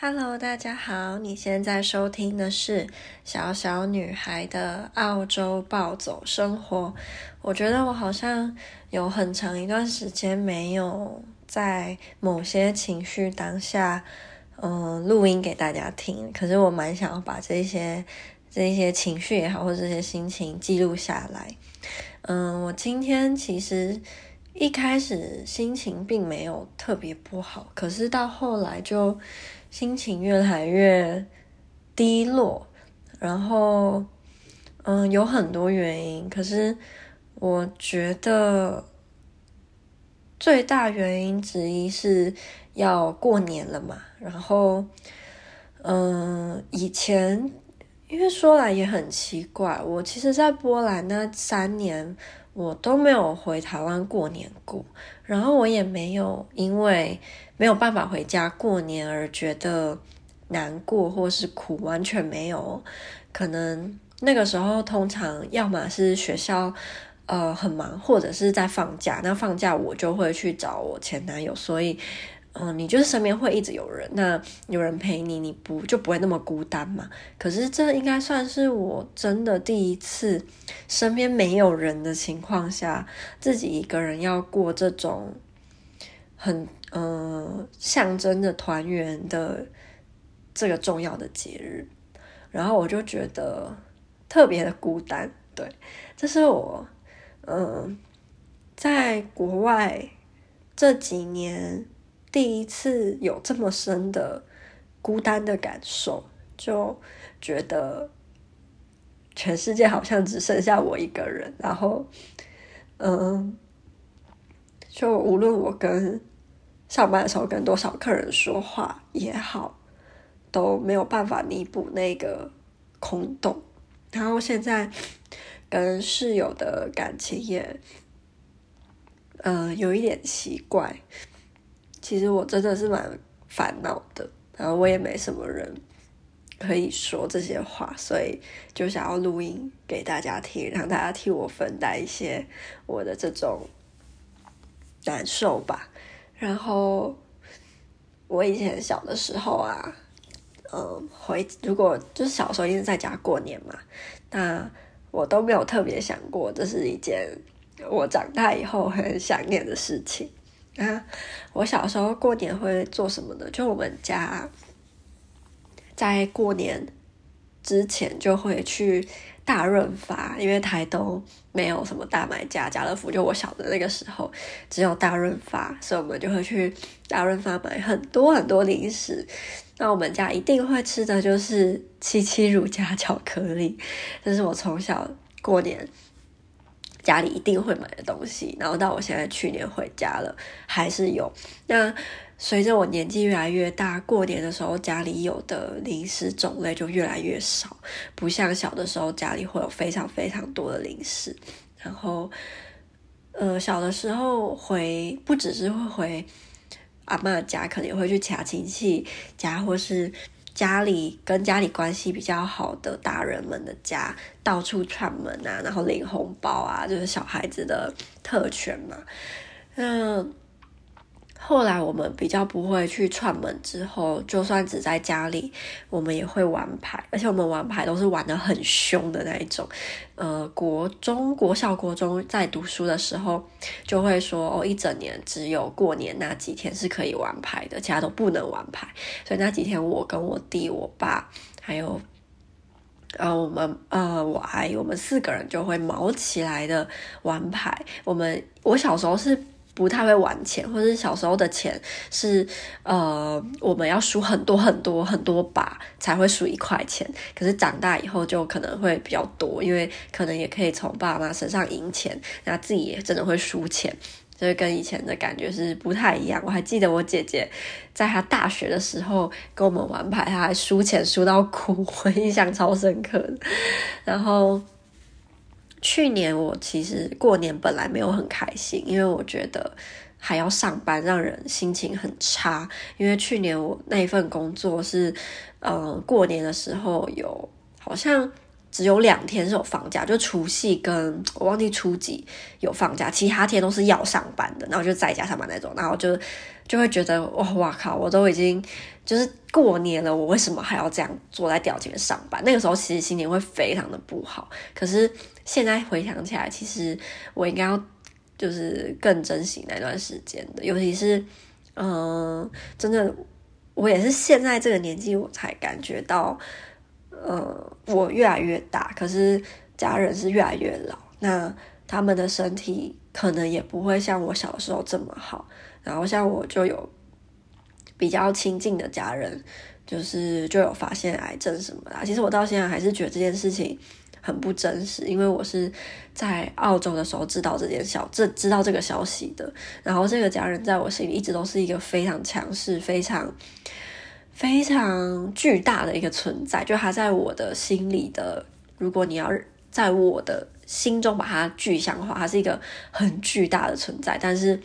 Hello，大家好，你现在收听的是小小女孩的澳洲暴走生活。我觉得我好像有很长一段时间没有在某些情绪当下，嗯，录音给大家听。可是我蛮想要把这些这些情绪也好，或者这些心情记录下来。嗯，我今天其实一开始心情并没有特别不好，可是到后来就。心情越来越低落，然后，嗯，有很多原因。可是，我觉得最大原因之一是要过年了嘛。然后，嗯，以前因为说来也很奇怪，我其实，在波兰那三年，我都没有回台湾过年过。然后，我也没有因为。没有办法回家过年而觉得难过或是苦，完全没有。可能那个时候通常要么是学校呃很忙，或者是在放假。那放假我就会去找我前男友，所以嗯、你就是身边会一直有人，那有人陪你，你不就不会那么孤单嘛？可是这应该算是我真的第一次身边没有人的情况下，自己一个人要过这种很。嗯，象征着团圆的这个重要的节日，然后我就觉得特别的孤单。对，这是我嗯在国外这几年第一次有这么深的孤单的感受，就觉得全世界好像只剩下我一个人。然后，嗯，就无论我跟上班的时候跟多少客人说话也好，都没有办法弥补那个空洞。然后现在跟室友的感情也，嗯、有一点奇怪。其实我真的是蛮烦恼的，然后我也没什么人可以说这些话，所以就想要录音给大家听，让大家替我分担一些我的这种难受吧。然后我以前小的时候啊，嗯，回如果就是小时候一直在家过年嘛，那我都没有特别想过这是一件我长大以后很想念的事情啊。我小时候过年会做什么呢？就我们家在过年之前就会去。大润发，因为台东没有什么大买家，家乐福就我小的那个时候只有大润发，所以我们就会去大润发买很多很多零食。那我们家一定会吃的就是七七乳加巧克力，这是我从小过年家里一定会买的东西。然后到我现在去年回家了，还是有那。随着我年纪越来越大，过年的时候家里有的零食种类就越来越少，不像小的时候家里会有非常非常多的零食。然后，呃，小的时候回不只是会回阿妈家，可能也会去其他亲戚家，或是家里跟家里关系比较好的大人们的家，到处串门啊，然后领红包啊，就是小孩子的特权嘛。嗯。后来我们比较不会去串门，之后就算只在家里，我们也会玩牌，而且我们玩牌都是玩的很凶的那一种。呃，国中、国小、国中在读书的时候，就会说哦，一整年只有过年那几天是可以玩牌的，其他都不能玩牌。所以那几天，我跟我弟、我爸还有呃我们呃我阿姨，我们四个人就会卯起来的玩牌。我们我小时候是。不太会玩钱，或者是小时候的钱是呃，我们要输很多很多很多把才会输一块钱。可是长大以后就可能会比较多，因为可能也可以从爸妈身上赢钱，那自己也真的会输钱，所以跟以前的感觉是不太一样。我还记得我姐姐在她大学的时候跟我们玩牌，她还输钱输到哭，我印象超深刻。然后。去年我其实过年本来没有很开心，因为我觉得还要上班，让人心情很差。因为去年我那一份工作是，嗯、呃，过年的时候有好像只有两天是有放假，就除夕跟我忘记初几有放假，其他天都是要上班的，然后就在家上班那种，然后就就会觉得哇哇靠，我都已经就是过年了，我为什么还要这样坐在吊前面上班？那个时候其实心情会非常的不好。可是现在回想起来，其实我应该要就是更珍惜那段时间的，尤其是嗯、真的我也是现在这个年纪，我才感觉到。呃，我越来越大，可是家人是越来越老，那他们的身体可能也不会像我小时候这么好。然后像我就有比较亲近的家人，就是就有发现癌症什么的。其实我到现在还是觉得这件事情很不真实，因为我是在澳洲的时候知道这件消这知道这个消息的。然后这个家人在我心里一直都是一个非常强势、非常。非常巨大的一个存在，就他在我的心里的。如果你要在我的心中把它具象化，它是一个很巨大的存在。但是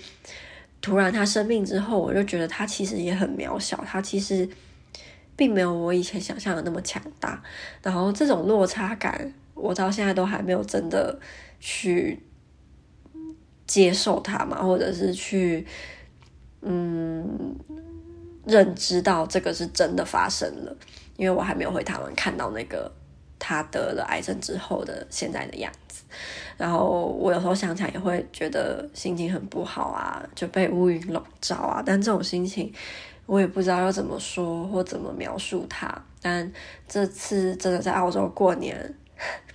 突然他生病之后，我就觉得他其实也很渺小，他其实并没有我以前想象的那么强大。然后这种落差感，我到现在都还没有真的去接受他嘛，或者是去嗯。认知到这个是真的发生了，因为我还没有回台湾看到那个他得了癌症之后的现在的样子，然后我有时候想起来也会觉得心情很不好啊，就被乌云笼罩啊。但这种心情我也不知道要怎么说或怎么描述它。但这次真的在澳洲过年，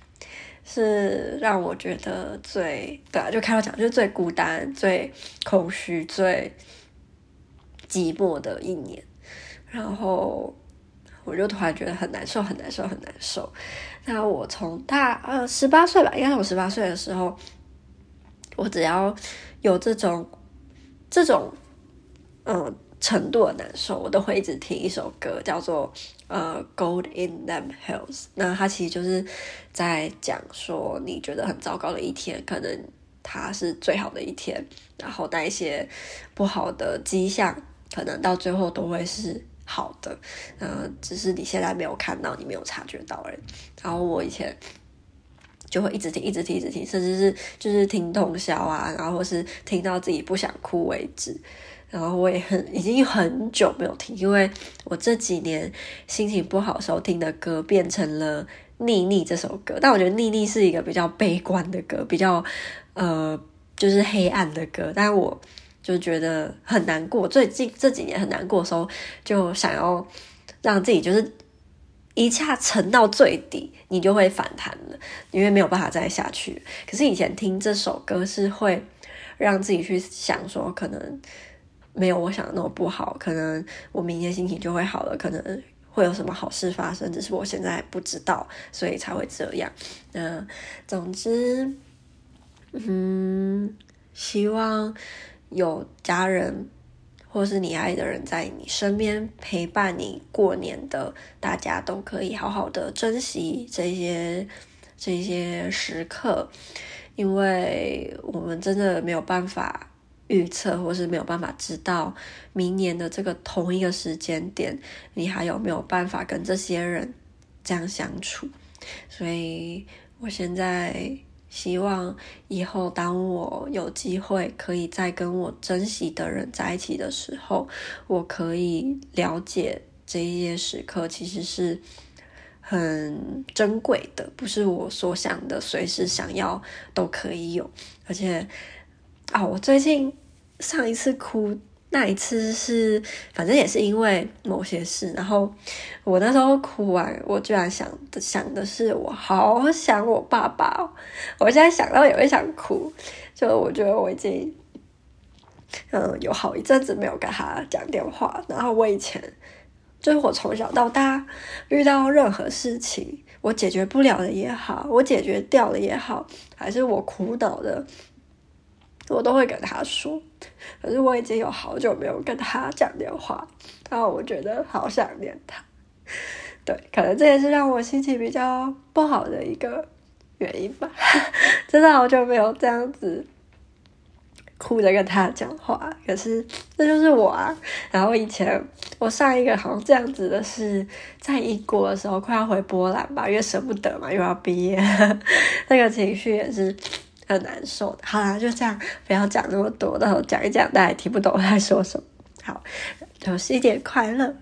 是让我觉得最对啊，就开头讲就是最孤单、最空虚、最。寂寞的一年，然后我就突然觉得很难受，很难受，很难受。那我从大呃十八岁吧，应该是我十八岁的时候，我只要有这种这种嗯、程度的难受，我都会一直听一首歌，叫做呃《Gold in Them Hills》。那它其实就是在讲说，你觉得很糟糕的一天，可能它是最好的一天，然后带一些不好的迹象。可能到最后都会是好的，嗯，只是你现在没有看到，你没有察觉到而已。然后我以前就会一直听，一直听，一直听，甚至是就是听通宵啊，然后或是听到自己不想哭为止。然后我也很已经很久没有听，因为我这几年心情不好时候听的歌变成了《逆逆》这首歌，但我觉得《逆逆》是一个比较悲观的歌，比较呃就是黑暗的歌，但是我。就觉得很难过，最近这几年很难过的时候，就想要让自己就是一下沉到最底，你就会反弹了，因为没有办法再下去。可是以前听这首歌是会让自己去想说，可能没有我想的那么不好，可能我明天心情就会好了，可能会有什么好事发生，只是我现在不知道，所以才会这样。那总之，嗯，希望。有家人或是你爱的人在你身边陪伴你过年的，大家都可以好好的珍惜这些这些时刻，因为我们真的没有办法预测，或是没有办法知道明年的这个同一个时间点，你还有没有办法跟这些人这样相处，所以我现在。希望以后当我有机会可以再跟我珍惜的人在一起的时候，我可以了解这一些时刻其实是很珍贵的，不是我所想的随时想要都可以有。而且啊，我最近上一次哭。那一次是，反正也是因为某些事，然后我那时候哭完，我居然想的想的是，我好想我爸爸，我现在想到也会想哭，就我觉得我已经，嗯，有好一阵子没有跟他讲电话，然后我以前，就是我从小到大遇到任何事情，我解决不了的也好，我解决掉了也好，还是我苦恼的。我都会跟他说，可是我已经有好久没有跟他讲电话，然后我觉得好想念他。对，可能这也是让我心情比较不好的一个原因吧。真的好久没有这样子哭着跟他讲话。可是这就是我啊。然后以前我上一个好像这样子的是在英国的时候，快要回波兰吧，因为舍不得嘛，又要毕业，那个情绪也是很难受的。好啦，就这样，不要讲那么多，然后讲一讲大家也听不懂我在说什么。好，除夕节快乐。